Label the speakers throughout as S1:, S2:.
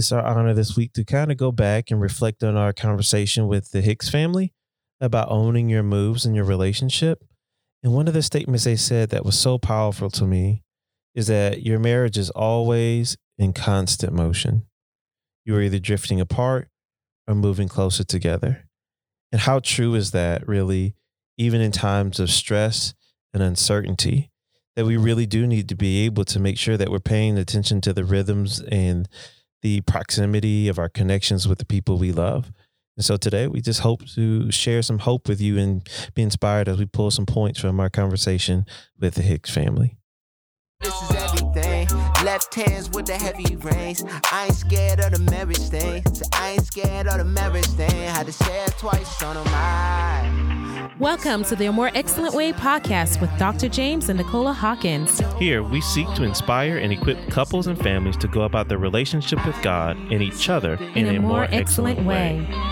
S1: it's our honor this week to kind of go back and reflect on our conversation with the Hicks family about owning your moves in your relationship. And one of the statements they said that was so powerful to me is that your marriage is always in constant motion. You are either drifting apart or moving closer together. And how true is that, really, even in times of stress and uncertainty? That we really do need to be able to make sure that we're paying attention to the rhythms and the proximity of our connections with the people we love. And so today we just hope to share some hope with you and be inspired as we pull some points from our conversation with the Hicks family. This is everything. Left hands with the heavy reins. I ain't scared of the marriage thing. I ain't scared of the marriage thing. Had to say it twice on my.
S2: Welcome to the A More Excellent Way podcast with Dr. James and Nicola Hawkins.
S1: Here, we seek to inspire and equip couples and families to go about their relationship with God and each other in, in a, a, more, more excellent, excellent way.
S2: way.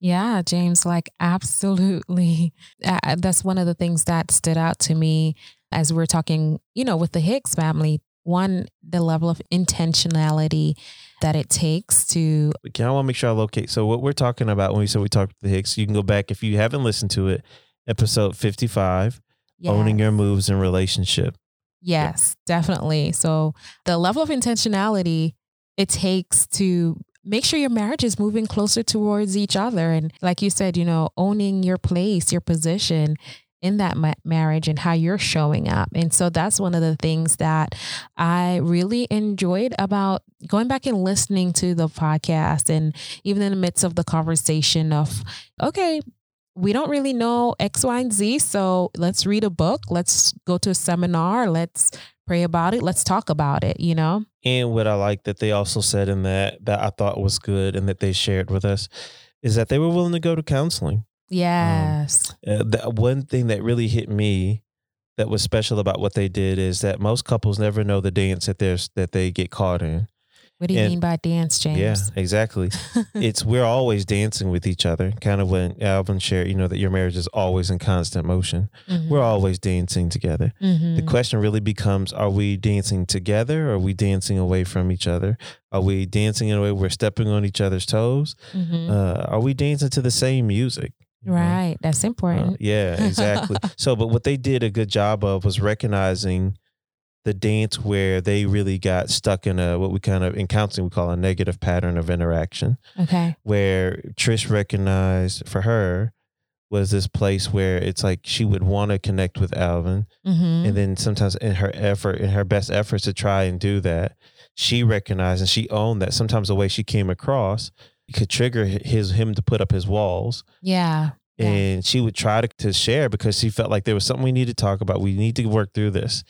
S2: Yeah, James, like absolutely. Uh, that's one of the things that stood out to me as we're talking, you know, with the Hicks family. One, the level of intentionality that it takes to.
S1: Can I want to make sure I locate? So, what we're talking about when we said we talked to the Hicks, you can go back if you haven't listened to it, episode 55, yes. Owning Your Moves in Relationship.
S2: Yes, yeah. definitely. So, the level of intentionality it takes to make sure your marriage is moving closer towards each other. And like you said, you know, owning your place, your position in that ma- marriage and how you're showing up. And so that's one of the things that I really enjoyed about going back and listening to the podcast and even in the midst of the conversation of, okay, we don't really know X, Y, and Z. So let's read a book. Let's go to a seminar. Let's pray about it. Let's talk about it, you know?
S1: And what I like that they also said in that that I thought was good and that they shared with us is that they were willing to go to counseling. Um,
S2: yes.
S1: Um, uh, the one thing that really hit me that was special about what they did is that most couples never know the dance that there's that they get caught in.
S2: What do you and, mean by dance, James?
S1: Yeah, exactly. it's we're always dancing with each other. Kind of when Alvin shared, you know, that your marriage is always in constant motion. Mm-hmm. We're always dancing together. Mm-hmm. The question really becomes: Are we dancing together? Or are we dancing away from each other? Are we dancing in a way we're stepping on each other's toes? Mm-hmm. Uh, are we dancing to the same music?
S2: Right, that's important. Uh,
S1: yeah, exactly. so, but what they did a good job of was recognizing the dance where they really got stuck in a what we kind of in counseling we call a negative pattern of interaction.
S2: Okay.
S1: Where Trish recognized for her was this place where it's like she would want to connect with Alvin, mm-hmm. and then sometimes in her effort, in her best efforts to try and do that, she recognized and she owned that sometimes the way she came across could trigger his him to put up his walls.
S2: Yeah.
S1: And yeah. she would try to, to share because she felt like there was something we need to talk about. We need to work through this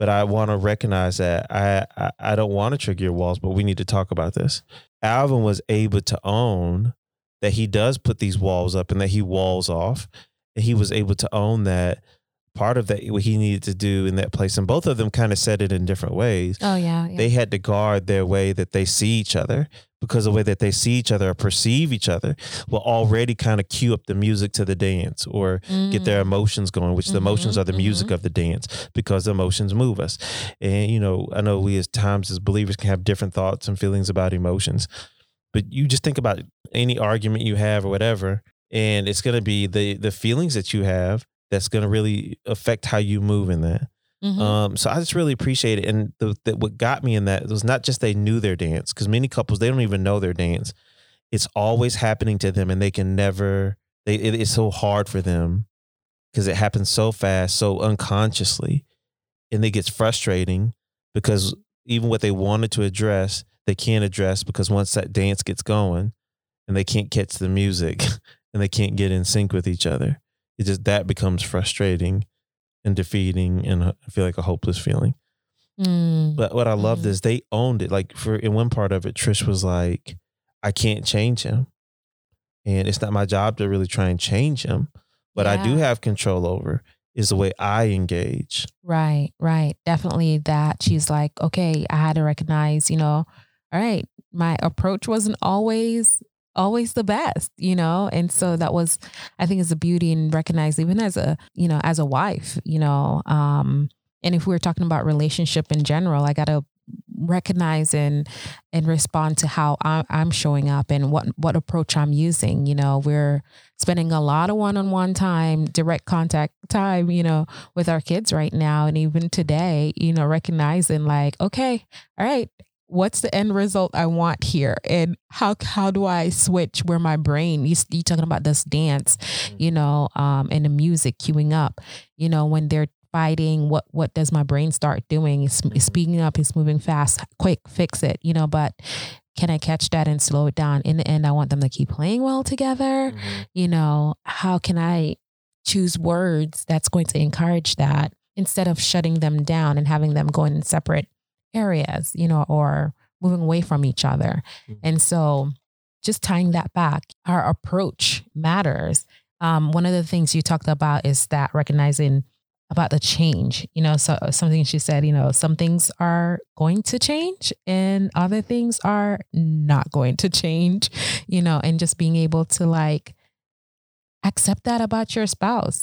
S1: but I want to recognize that I, I, I don't want to trigger your walls, but we need to talk about this. Alvin was able to own that he does put these walls up and that he walls off. And he was able to own that part of that what he needed to do in that place and both of them kind of said it in different ways
S2: oh yeah, yeah,
S1: they had to guard their way that they see each other because the way that they see each other or perceive each other will already kind of cue up the music to the dance or mm. get their mm. emotions going which mm-hmm, the emotions are the music mm-hmm. of the dance because emotions move us and you know i know we as times as believers can have different thoughts and feelings about emotions but you just think about any argument you have or whatever and it's going to be the the feelings that you have that's going to really affect how you move in that. Mm-hmm. Um, so I just really appreciate it. And the, the, what got me in that was not just they knew their dance, because many couples, they don't even know their dance. It's always happening to them and they can never, they, it, it's so hard for them because it happens so fast, so unconsciously. And it gets frustrating because even what they wanted to address, they can't address because once that dance gets going and they can't catch the music and they can't get in sync with each other it just that becomes frustrating and defeating and I feel like a hopeless feeling. Mm. But what I loved mm. is they owned it. Like for in one part of it, Trish was like, I can't change him. And it's not my job to really try and change him. But yeah. I do have control over is the way I engage.
S2: Right, right. Definitely that she's like, okay, I had to recognize, you know, all right, my approach wasn't always always the best, you know? And so that was, I think, is a beauty and recognize even as a, you know, as a wife, you know, um, And if we're talking about relationship in general, I got to recognize and and respond to how I'm showing up and what what approach I'm using. You know, we're spending a lot of one-on-one time, direct contact time, you know, with our kids right now, and even today, you know, recognizing like, okay, all right, what's the end result I want here, and how how do I switch where my brain? You you talking about this dance, you know, um, and the music queuing up, you know, when they're fighting what what does my brain start doing it's, it's speeding up it's moving fast quick fix it you know but can i catch that and slow it down in the end i want them to keep playing well together
S1: Mhm.
S2: you know how can i choose words that's going to encourage that instead of shutting them down and having them go in separate areas you know or moving away from each other.
S1: Mhm.
S2: and so just tying that back our approach matters. Um, one of the things you talked about is that recognizing about the change you know so something she said you know some things are going to change and other things are not going to change you know and just being able to like accept that about your spouse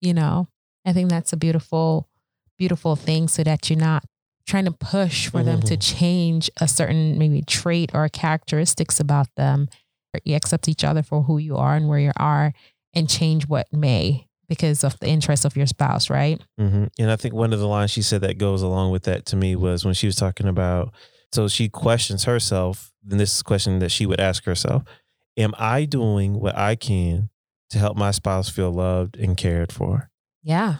S2: you know. I think that's a beautiful beautiful thing so that you're not trying to push for them to change a certain maybe trait or characteristics about them you accept each other for who you are and where you are and change what may because of the interest of your spouse right?
S1: Hmm And I think one of the lines she said that goes along with that to me was when she was talking about, so she questions herself, and this is a question that she would ask herself Am I doing what I can to help my spouse feel loved and cared for?
S2: yeah.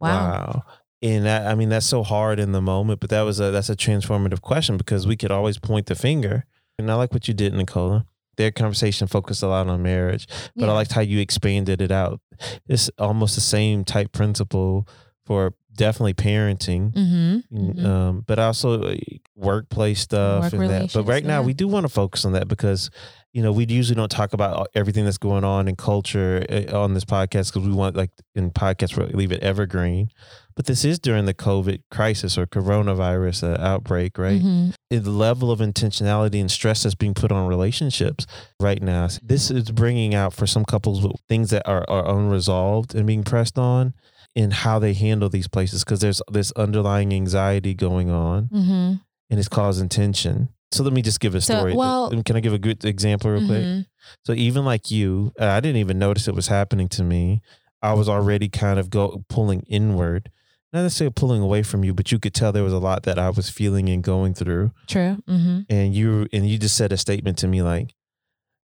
S2: Wow,
S1: And that, I mean, that's so hard in the moment, but that was a, that's a transformative question because we could always point the finger. And I like what you did, Nicola. Their conversation focused a lot on marriage, but
S2: Yeah.
S1: I liked how you expanded it out. It's almost the same type principle for definitely parenting,
S2: mm-hmm.
S1: mm,
S2: Mhm.
S1: um, but also uh, workplace stuff
S2: Work
S1: and that. But right now,
S2: yeah.
S1: we do want to focus on that because you know we usually don't talk about everything that's going on in culture uh, on this podcast because we want like in podcasts we leave it evergreen. But this is during the COVID crisis or coronavirus uh, outbreak, right?
S2: Mhm.
S1: the level of intentionality and stress that's being put on relationships right now. This is bringing out for some couples things that are, are unresolved and being pressed on in how they handle these places because there's this underlying anxiety going on
S2: Mhm.
S1: and it's causing tension. So let me just give a
S2: So,
S1: story.
S2: well-
S1: Can I give a good example real quick?
S2: Mhm.
S1: So even like you, uh, I didn't even notice it was happening to me. I was already kind of go pulling inward, not necessarily pulling away from you, but you could tell there was a lot that I was feeling and going through
S2: true mm-hmm.
S1: and you and you just said a statement to me like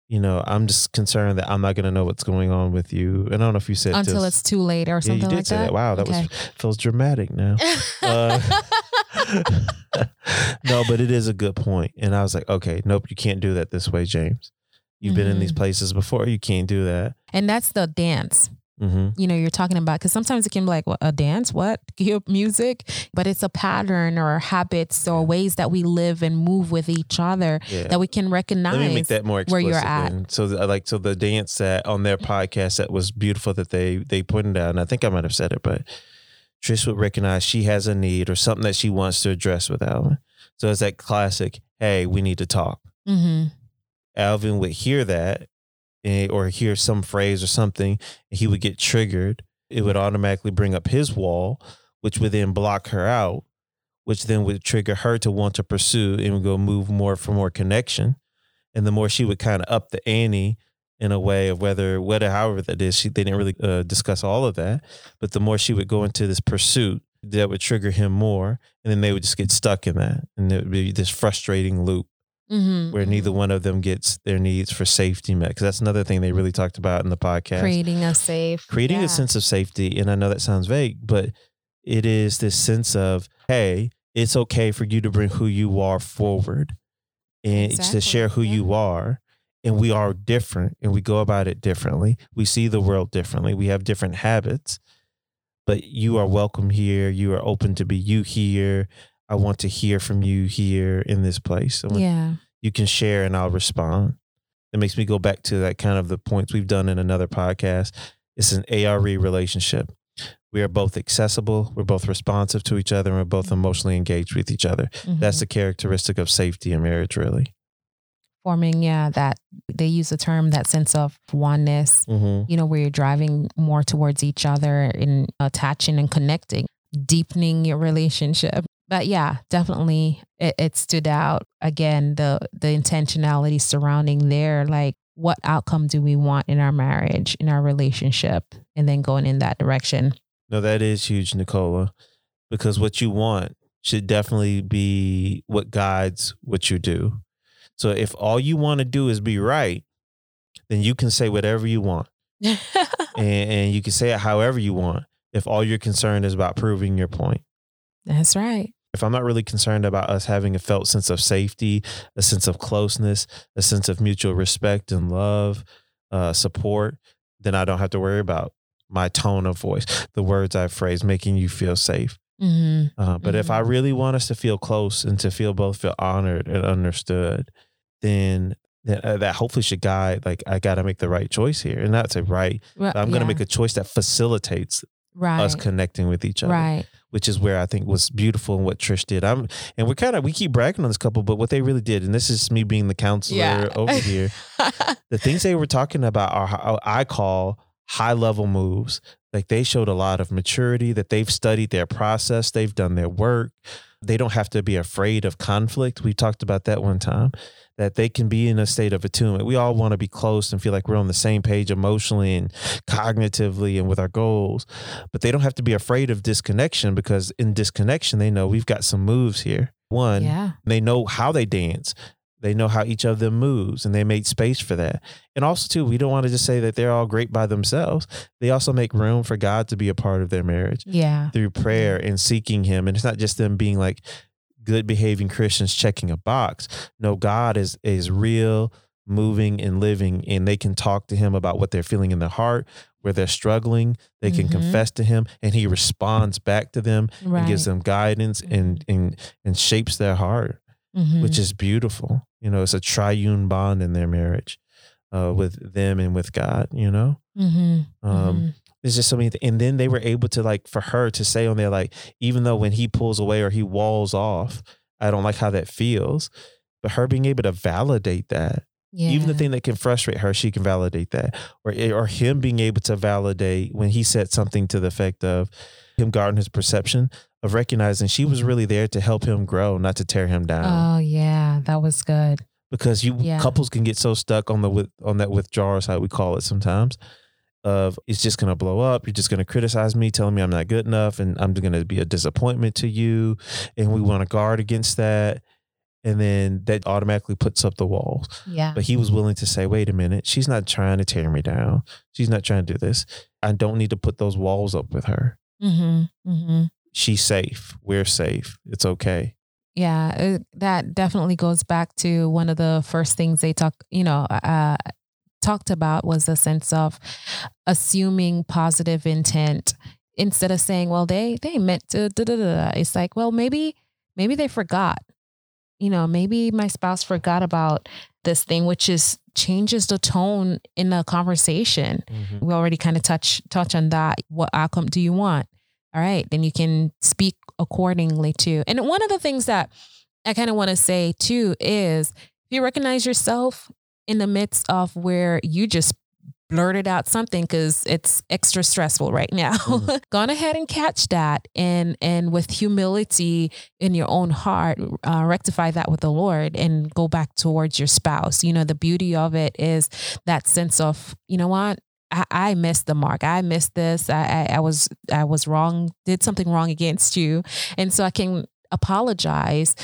S1: you know i'm just concerned that i'm not going to know what's going on with you and i don't know if you said
S2: until it's too late or
S1: yeah
S2: something
S1: you did
S2: like
S1: say
S2: that
S1: that, wow that
S2: Okay.
S1: was feels dramatic now Uh, no but it is a good point and i was like okay nope you can't do that this way james. You've been in these
S2: Mhm.
S1: places before you can't do that.
S2: And that's the dance
S1: hmm
S2: you know you're talking about because sometimes it can be like what, a dance? What? Music? But it's a pattern or habits or ways that we live and move with each other
S1: yeah.
S2: that we can recognize
S1: Let me make that more
S2: where you're at.
S1: then. So, the- like, so the dance that on their podcast that was beautiful that they they pointed out, and I think I might have said it, but Trish would recognize she has a need or something that she wants to address with Alvin. So it's that classic, "Hey, we need to talk."
S2: mm-hmm.
S1: Alvin would hear that, eh, or hear some phrase or something, and he would get triggered. It would automatically bring up his wall, which would then block her out, which then would trigger her to want to pursue and go move more for more connection. And the more she would kind of up the ante in a way of whether, whether, however that is, she, they didn't really uh, discuss all of that. But the more she would go into this pursuit, that would trigger him more. And then they would just get stuck in that. And it would be this frustrating loop
S2: Mm-hmm.
S1: where neither one of them gets their needs for safety met. Because that's another thing they really talked about in the podcast.
S2: creating a safe
S1: Creating
S2: yeah.
S1: a sense of safety. And I know that sounds vague, but it is this sense of, hey, it's okay for you to bring who you are forward and
S2: Exactly,
S1: to share who
S2: yeah.
S1: you are. And we are different and we go about it differently. We see the world differently. We have different habits, but you are welcome here. You are open to be you here. I want to hear from you here in this place.
S2: Yeah
S1: you can share and I'll respond. It makes me go back to that kind of the points we've done in another podcast. It's an ARE relationship. We are both accessible, we're both responsive to each other, and we're both emotionally engaged with each other. That's
S2: Mhm.
S1: the characteristic of safety in marriage, really.
S2: Forming yeah that they use the term that sense of oneness
S1: Mm-hmm.
S2: you know where you're driving more towards each other and attaching and connecting deepening your relationship. But yeah, definitely it, it stood out again the the intentionality surrounding there like what outcome do we want in our marriage, in our relationship, and then going in that direction.
S1: No, that is huge, Nicola, because what you want should definitely be what guides what you do. So if all you want to do is be right, then you can say whatever you want. and, and you can say it however you want if all you're concerned is about proving your point.
S2: That's right.
S1: If I'm not really concerned about us having a felt sense of safety, a sense of closeness, a sense of mutual respect and love, uh, support, then I don't have to worry about my tone of voice, the words I phrase, making you feel safe. Mm-hmm. Uh, but mm-hmm. if I mm-hmm. really want us to feel close and to feel both feel honored and understood, then that, uh, that hopefully should guide like I got to make the right choice here, and that's a right. Well, I'm going to make a choice that facilitates right. us connecting with each other. Right. Which is where I think was beautiful and what Trish did. I'm and we're kind of we keep bragging on this couple, but what they really did, and this is me being the counselor yeah. over here, the things they were talking about are I call high level moves. Like they showed a lot of maturity that they've studied their process, they've done their work. They don't have to be afraid of conflict. We talked about that one time that they can be in a state of attunement. We all want to be close and feel like we're on the same page emotionally and cognitively and with our goals, but they don't have to be afraid of disconnection because in disconnection, they know we've got some moves here. One, yeah. they know how they dance. They know how each of them moves and they made space for that. And also, too, we don't want to just say that they're all great by themselves. They also make room for God to be a part of their marriage.
S2: Yeah.
S1: Through prayer and seeking Him. And it's not just them being like, good behaving Christians checking a box. No, God is is real, moving and living, and they can talk to him about what they're feeling in their heart, where they're struggling. They can mm-hmm. confess to him, and he responds back to them right. and gives them guidance and mm-hmm. and and shapes their heart, mm-hmm. which is beautiful. You know, it's a triune bond in their marriage. Uh, with them and with God, you know. Mm-hmm. Um, mm-hmm there's just so many th- and then they were able to like for her to say on there like even though when he pulls away or he walls off i don't like how that feels but her being able to validate that yeah. even the thing that can frustrate her she can validate that or eh, or him being able to validate when he said something to the effect of him guarding his perception of recognizing she was mm-hmm. really there to help him grow not to tear him down
S2: oh yeah that was good
S1: because you yeah. couples can get so stuck on the with on that withdrawal how we call it sometimes of it's just going to blow up. You're just going to criticize me, telling me I'm not good enough, and I'm going to be a disappointment to you. And we want to guard against that. And then that automatically puts up the walls.
S2: Yeah.
S1: But he was willing to say, wait a minute, she's not trying to tear me down. She's not trying to do this. I don't need to put those walls up with her. Mm-hmm. Mm-hmm. She's safe. We're safe. It's okay.
S2: Yeah, it, that definitely goes back to one of the first things they talk, you know, uh, talked about was a sense of assuming positive intent instead of saying, well, they they meant to da, da, da. It's like, well, maybe maybe they forgot. You know, maybe my spouse forgot about this thing, which is changes the tone in the conversation. Mm-hmm. We already kind of touch touch on that. What outcome do you want? All right, then you can speak accordingly too. And one of the things that I kind of want to say too is if you recognize yourself in the midst of where you just blurted out something because it's extra stressful right now. Mm-hmm. Gone ahead and catch that and and with humility in your own heart, uh, rectify that with the Lord and go back towards your spouse. You know, the beauty of it is that sense of, you know what, I, I missed the mark. I missed this. I, I, I was I was wrong. Did something wrong against you, and so I can apologize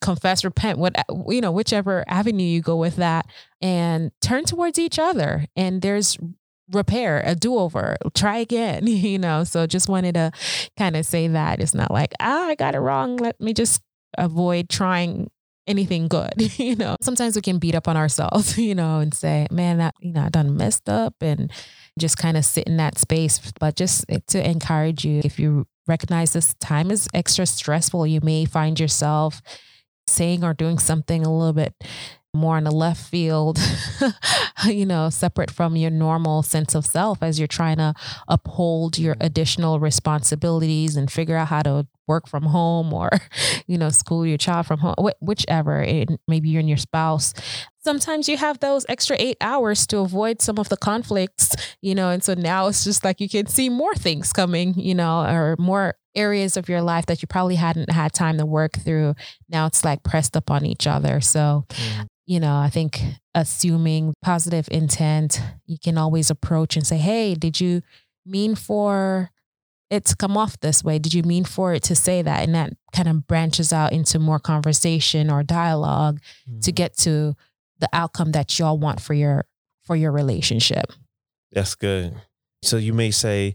S2: confess, repent, what you know, whichever avenue you go with that, and turn towards each other. And there's repair, a do over, try again, you know. So just wanted to kind of say that it's not like, ah, I got it wrong. Let me just avoid trying anything good, you know. Sometimes we can beat up on ourselves, you know, and say, man, that, you know, I done messed up and just kind of sit in that space. But just eh, to encourage you, if you recognize this time is extra stressful, you may find yourself saying or doing something a little bit more in the left field, you know, separate from your normal sense of self as you're trying to uphold your additional responsibilities and figure out how to work from home or, you know, school your child from home, wh- whichever. And maybe you're and your spouse. Sometimes you have those extra eight hours to avoid some of the conflicts, you know, and so now it's just like you can see more things coming, you know, or more areas of your life that you probably hadn't had time to work through. Now it's like pressed up on each other. So, mm. you know, I think assuming positive intent, you can always approach and say, hey, did you mean for it to come off this way? Did you mean for it to say that? And that kind of branches out into more conversation or dialogue mm. to get to the outcome that y'all want for your for your relationship.
S1: That's good. So you may say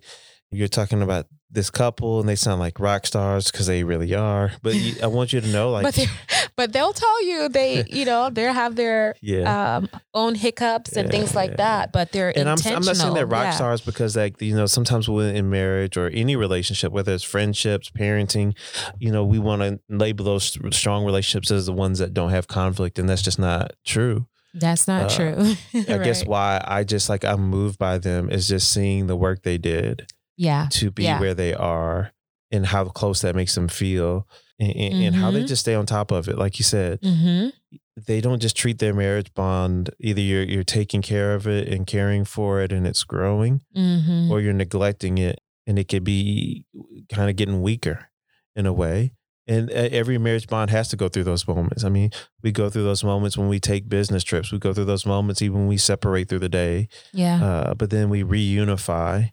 S1: you're talking about this couple and they sound like rock stars because they really are. But I want you to know, like,
S2: but, but they'll tell you they, you know, they have their yeah. um, own hiccups and yeah, things like yeah. that. But they're and I'm, I'm not saying
S1: they're rock stars because, like, you know, sometimes in marriage or any relationship, whether it's friendships, parenting, you know, we want to label those strong relationships as the ones that don't have conflict, and that's just not true.
S2: That's not uh, true.
S1: I guess why I just like I'm moved by them is just seeing the work they did
S2: yeah
S1: to be
S2: yeah.
S1: where they are and how close that makes them feel and, mm-hmm. and, how they mm-hmm. just stay on top of it like you said mm-hmm. they don't just treat their marriage bond either you're you're taking care of it and caring for it and it's growing mm-hmm. or you're neglecting it and it could be kind of getting weaker in a way and uh, every marriage bond has to go through those moments. I mean, we go through those moments when we take business trips. We go through those moments even when we separate through the day.
S2: Yeah.
S1: Uh, but then we reunify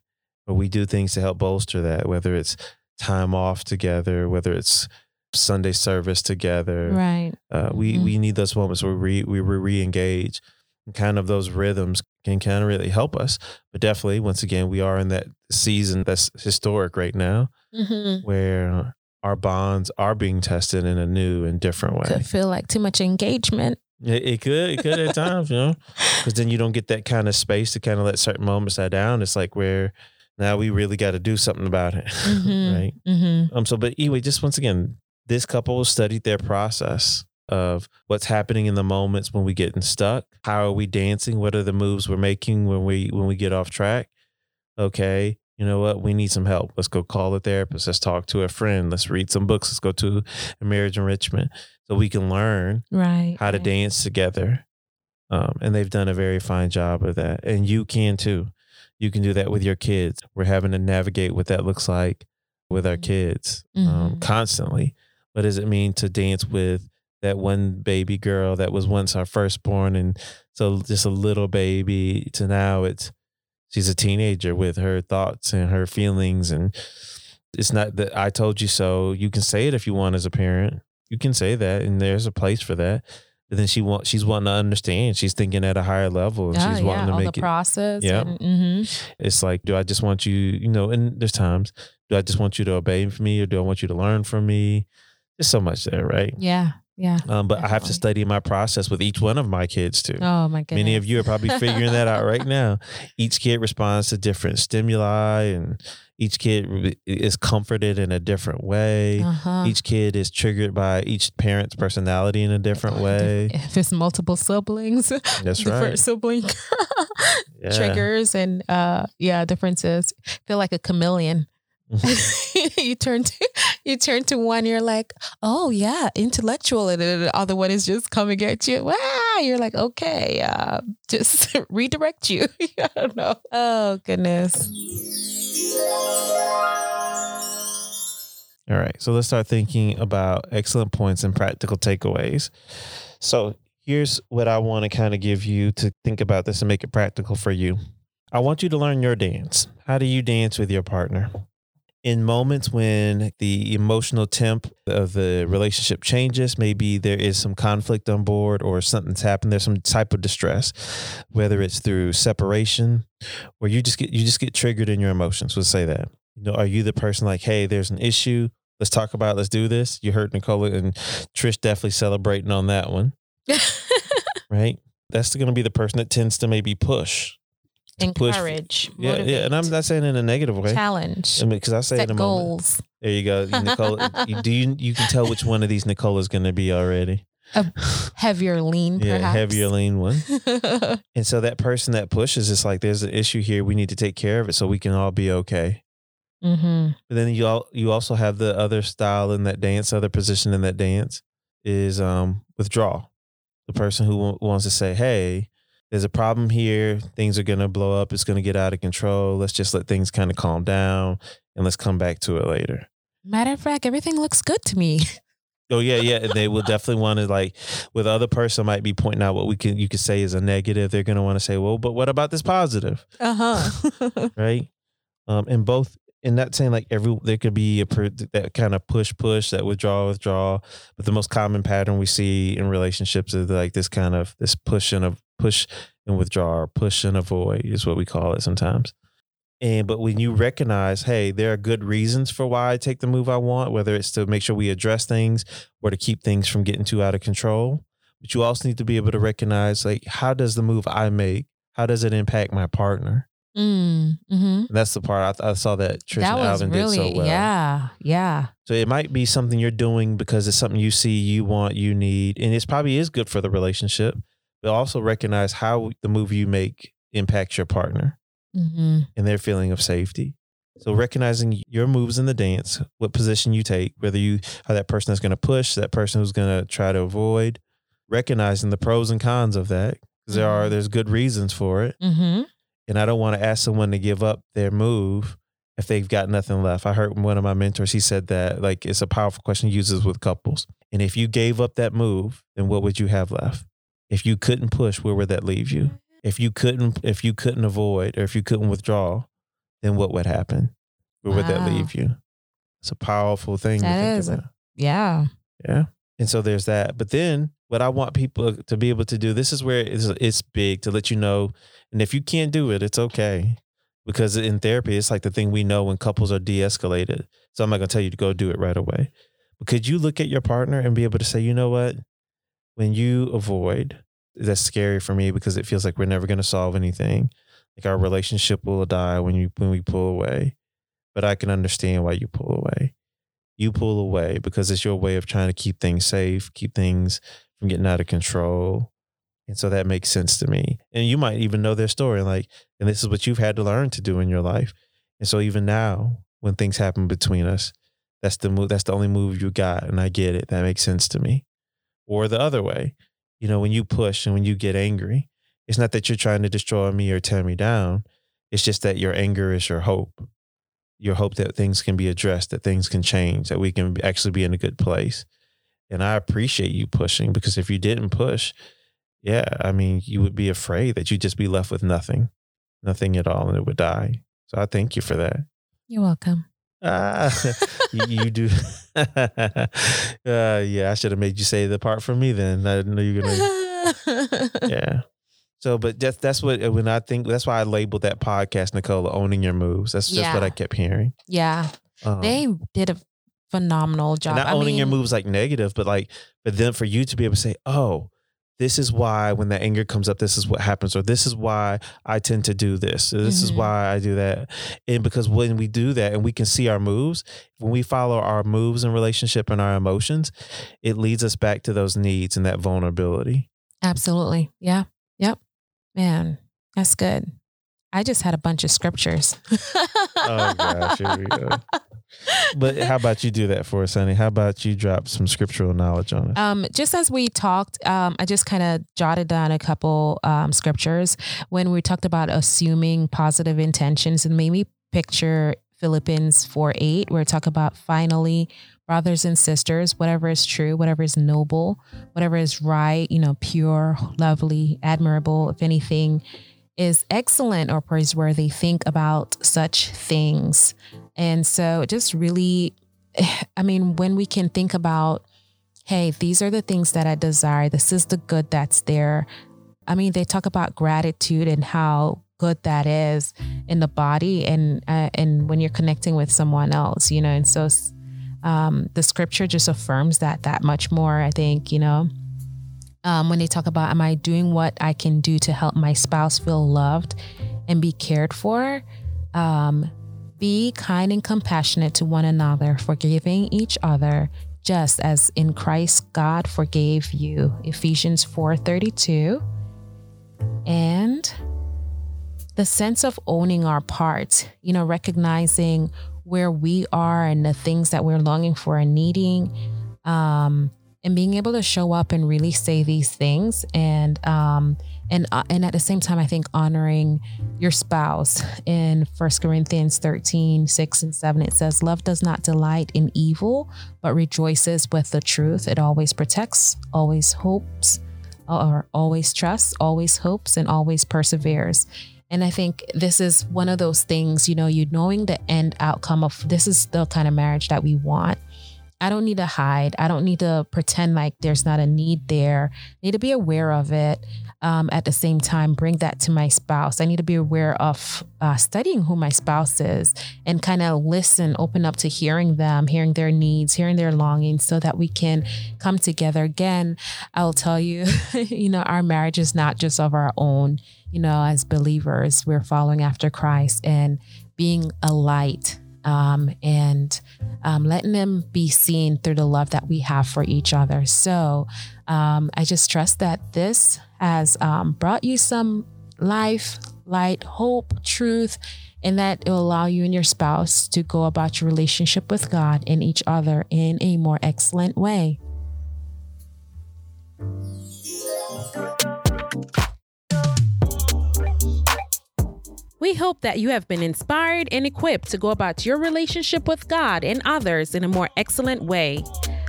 S1: but we do things to help bolster that, whether it's time off together, whether it's Sunday service together.
S2: Right.
S1: Uh, we mm-hmm. we need those moments where we we re-engage. And kind of those rhythms can kind of really help us. But definitely, once again, we are in that season that's historic right now, mm-hmm. where our bonds are being tested in a new and different way.
S2: Could feel like too much engagement.
S1: It, it could, it could at times, you know, because then you don't get that kind of space to kind of let certain moments die down. It's like where now we really got to do something about it, mm-hmm. right? Mm-hmm. Um. So, but anyway, just once again, this couple studied their process of what's happening in the moments when we getting stuck. How are we dancing? What are the moves we're making when we when we get off track? Okay, you know what? We need some help. Let's go call a therapist. Let's talk to a friend. Let's read some books. Let's go to a marriage enrichment so we can learn
S2: right
S1: how to
S2: right.
S1: dance together. Um, and they've done a very fine job of that, and you can too you can do that with your kids. We're having to navigate what that looks like with our kids um, mm-hmm. um, constantly. What does it mean to dance with that one baby girl that was once our firstborn and so just a little baby to now it's she's a teenager with her thoughts and her feelings and it's not that I told you so. You can say it if you want as a parent. You can say that and there's a place for that. Then she want she's wanting to understand. She's thinking at a higher level, and oh, she's wanting
S2: yeah,
S1: to make
S2: the
S1: it
S2: process.
S1: Yeah, mm-hmm. it's like, do I just want you? You know, and there's times, do I just want you to obey me, or do I want you to learn from me? There's so much there, right?
S2: Yeah, yeah.
S1: Um, but definitely. I have to study my process with each one of my kids too.
S2: Oh my goodness.
S1: Many of you are probably figuring that out right now. Each kid responds to different stimuli and each kid is comforted in a different way. Uh-huh. Each kid is triggered by each parent's personality in a different way.
S2: If it's multiple siblings,
S1: that's
S2: different
S1: right.
S2: Sibling yeah. triggers and uh, yeah, differences. Feel like a chameleon. you turn to you turn to one, you're like, oh yeah, intellectual, and the other one is just coming at you. Wow, you're like, okay, uh, just redirect you. I don't know. Oh goodness.
S1: All right, so let's start thinking about excellent points and practical takeaways. So here's what I want to kind of give you to think about this and make it practical for you. I want you to learn your dance. How do you dance with your partner? In moments when the emotional temp of the relationship changes, maybe there is some conflict on board or something's happened, there's some type of distress, whether it's through separation or you just get you just get triggered in your emotions. Let's say that. You know, are you the person like, hey, there's an issue, let's talk about it, let's do this? You heard Nicola and Trish definitely celebrating on that one. right? That's gonna be the person that tends to maybe push
S2: encourage,
S1: push. yeah, yeah, and I'm not saying in a negative way.
S2: Challenge.
S1: I mean, because I say
S2: Set
S1: in a
S2: goals.
S1: Moment. There you go, Nicole. you, do you you can tell which one of these Nicole is going to be already.
S2: A heavier lean, perhaps.
S1: Yeah, heavier lean one. and so that person that pushes is like, there's an issue here. We need to take care of it so we can all be okay.
S2: Mm-hmm.
S1: But then you all, you also have the other style in that dance, other position in that dance is um withdrawal. The person who w- wants to say, "Hey, there's a problem here. Things are going to blow up. It's going to get out of control. Let's just let things kind of calm down and let's come back to it later."
S2: Matter of fact, everything looks good to me.
S1: Oh yeah, yeah. And they will definitely want to like with other person might be pointing out what we can you could say is a negative. They're gonna want to say, well, but what about this positive?
S2: Uh huh.
S1: Right? Um, and both and not saying like every there could be a per, that kind of push push that withdraw withdraw, but the most common pattern we see in relationships is like this kind of this pushing a push and withdraw or push and avoid is what we call it sometimes. And but when you recognize, hey, there are good reasons for why I take the move I want, whether it's to make sure we address things or to keep things from getting too out of control. But you also need to be able to recognize, like, how does the move I make, how does it impact my partner?
S2: mm, hmm
S1: And that's the part I, I saw that Trish
S2: That
S1: and Alvin
S2: really,
S1: did so well.
S2: yeah, yeah.
S1: So it might be something you're doing because it's something you see, you want, you need, and it probably is good for the relationship. But also recognize how the move you make impacts your partner
S2: Mm-hmm.
S1: and their feeling of safety. So recognizing your moves in the dance, what position you take, whether you are that person that's going to push, that person who's going to try to avoid, recognizing the pros and cons of that because there are
S2: Mhm.
S1: there's good reasons for it.
S2: Mm-hmm.
S1: And I don't want to ask someone to give up their move if they've got nothing left. I heard one of my mentors, he said that like it's a powerful question he uses with couples. And if you gave up that move, then what would you have left? If you couldn't push, where would that leave you? If you couldn't if you couldn't avoid or if you couldn't withdraw, then what would happen? Where would that leave you? It's a powerful thing
S2: That
S1: to think
S2: is a-
S1: about.
S2: Yeah.
S1: Yeah. And so there's that. But then what I want people to be able to do, this is where it's, it's big to let you know. And if you can't do it, it's okay. Because in therapy, it's like the thing we know when couples are de escalated. So I'm not going to tell you to go do it right away. But could you look at your partner and be able to say, you know what? When you avoid, that's scary for me because it feels like we're never going to solve anything. Like our relationship will die when you when we pull away. But I can understand why you pull away you pull away because it's your way of trying to keep things safe, keep things from getting out of control. And so that makes sense to me. And you might even know their story, like, and this is what you've had to learn to do in your life. And so even now, when things happen between us, that's the move. That's the only move you got, and I get it. That makes sense to me. Or the other way, you know, when you push and when you get angry, it's not that you're trying to destroy me or tear me down. It's just that your anger is your hope your hope that things can be addressed, that things can change, that we can actually be in a good place. And I appreciate you pushing because if you didn't push, yeah, I mean, you would be afraid that you'd just be left with nothing, nothing at all, and it would die. So I thank you for that.
S2: You're welcome.
S1: Ah, you, you do. uh, yeah, I should have made you say the part for me then. I didn't know you were gonna. Yeah. So, but that's that's what when I think that's why I labeled that podcast, Nicola, owning your moves. That's just what I kept hearing.
S2: yeah.
S1: Um,
S2: They did a phenomenal job.
S1: not
S2: I
S1: owning your moves like negative, but like, but then for you to be able to say, oh, this is why when that anger comes up, this is what happens, or this is why I tend to do this, this is
S2: Mhm.
S1: why I do that. And because when we do that and we can see our moves, when we follow our moves in relationship and our emotions, it leads us back to those needs and that vulnerability.
S2: Absolutely. Yeah. Yep. Man, that's good. I just had a bunch of scriptures.
S1: Oh gosh, here we go. But how about you do that for us, honey? How about you drop some scriptural knowledge on us?
S2: Um, just as we talked, um, I just kind of jotted down a couple um, scriptures when we talked about assuming positive intentions and made me picture Philippians 4 8, where it talk about finally, brothers and sisters, whatever is true, whatever is noble, whatever is right, you know, pure, lovely, admirable, if anything is excellent or praiseworthy, think about such things. And so just really, I mean, when we can think about hey, these are the things that I desire. This is the good that's there. I mean, they talk about gratitude and how good that is in the body and uh, and when you're connecting with someone else, you know. And so um, the scripture just affirms that that much more. I think you know. Um, when they talk about, am I doing what I can do to help my spouse feel loved and be cared for? Um, be kind and compassionate to one another, forgiving each other, just as in Christ God forgave you. Ephesians 4:32. And the sense of owning our part, you know, recognizing where we are and the things that we're longing for and needing. Um, and being able to show up and really say these things and um, and uh, and at the same time i think honoring your spouse in First corinthians 13 6 and 7 it says love does not delight in evil but rejoices with the truth it always protects always hopes or always trusts always hopes and always perseveres and I think this is one of those things, you know, you knowing the end outcome of this is the kind of marriage that we want. I don't need to hide. I don't need to pretend like there's not a need there. I need to be aware of it. Um, at the same time, bring that to my spouse. I need to be aware of uh, studying who my spouse is and kind of listen, open up to hearing them, hearing their needs, hearing their longings, so that we can come together. Again, I'll tell you, you know, our marriage is not just of our own. You know, as believers, we're following after Christ and being a light um, and um, letting them be seen through the love that we have for each other. So um, I just trust that this has um, brought you some life, light, hope, truth, and that it will allow you and your spouse to go about your relationship with God and each other in a more excellent way. We hope that you have been inspired and equipped to go about your relationship with God and others in a more excellent way.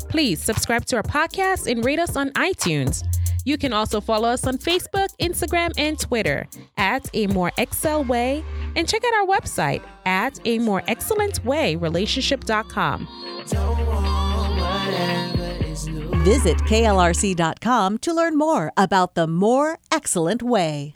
S2: Please subscribe to our podcast and rate us on iTunes. You can also follow us on Facebook, Instagram, and Twitter at A More Excel Way, and check out our website at A More Excellent Way Relationship.com.
S3: Visit KLRC.com to learn more about the More Excellent Way.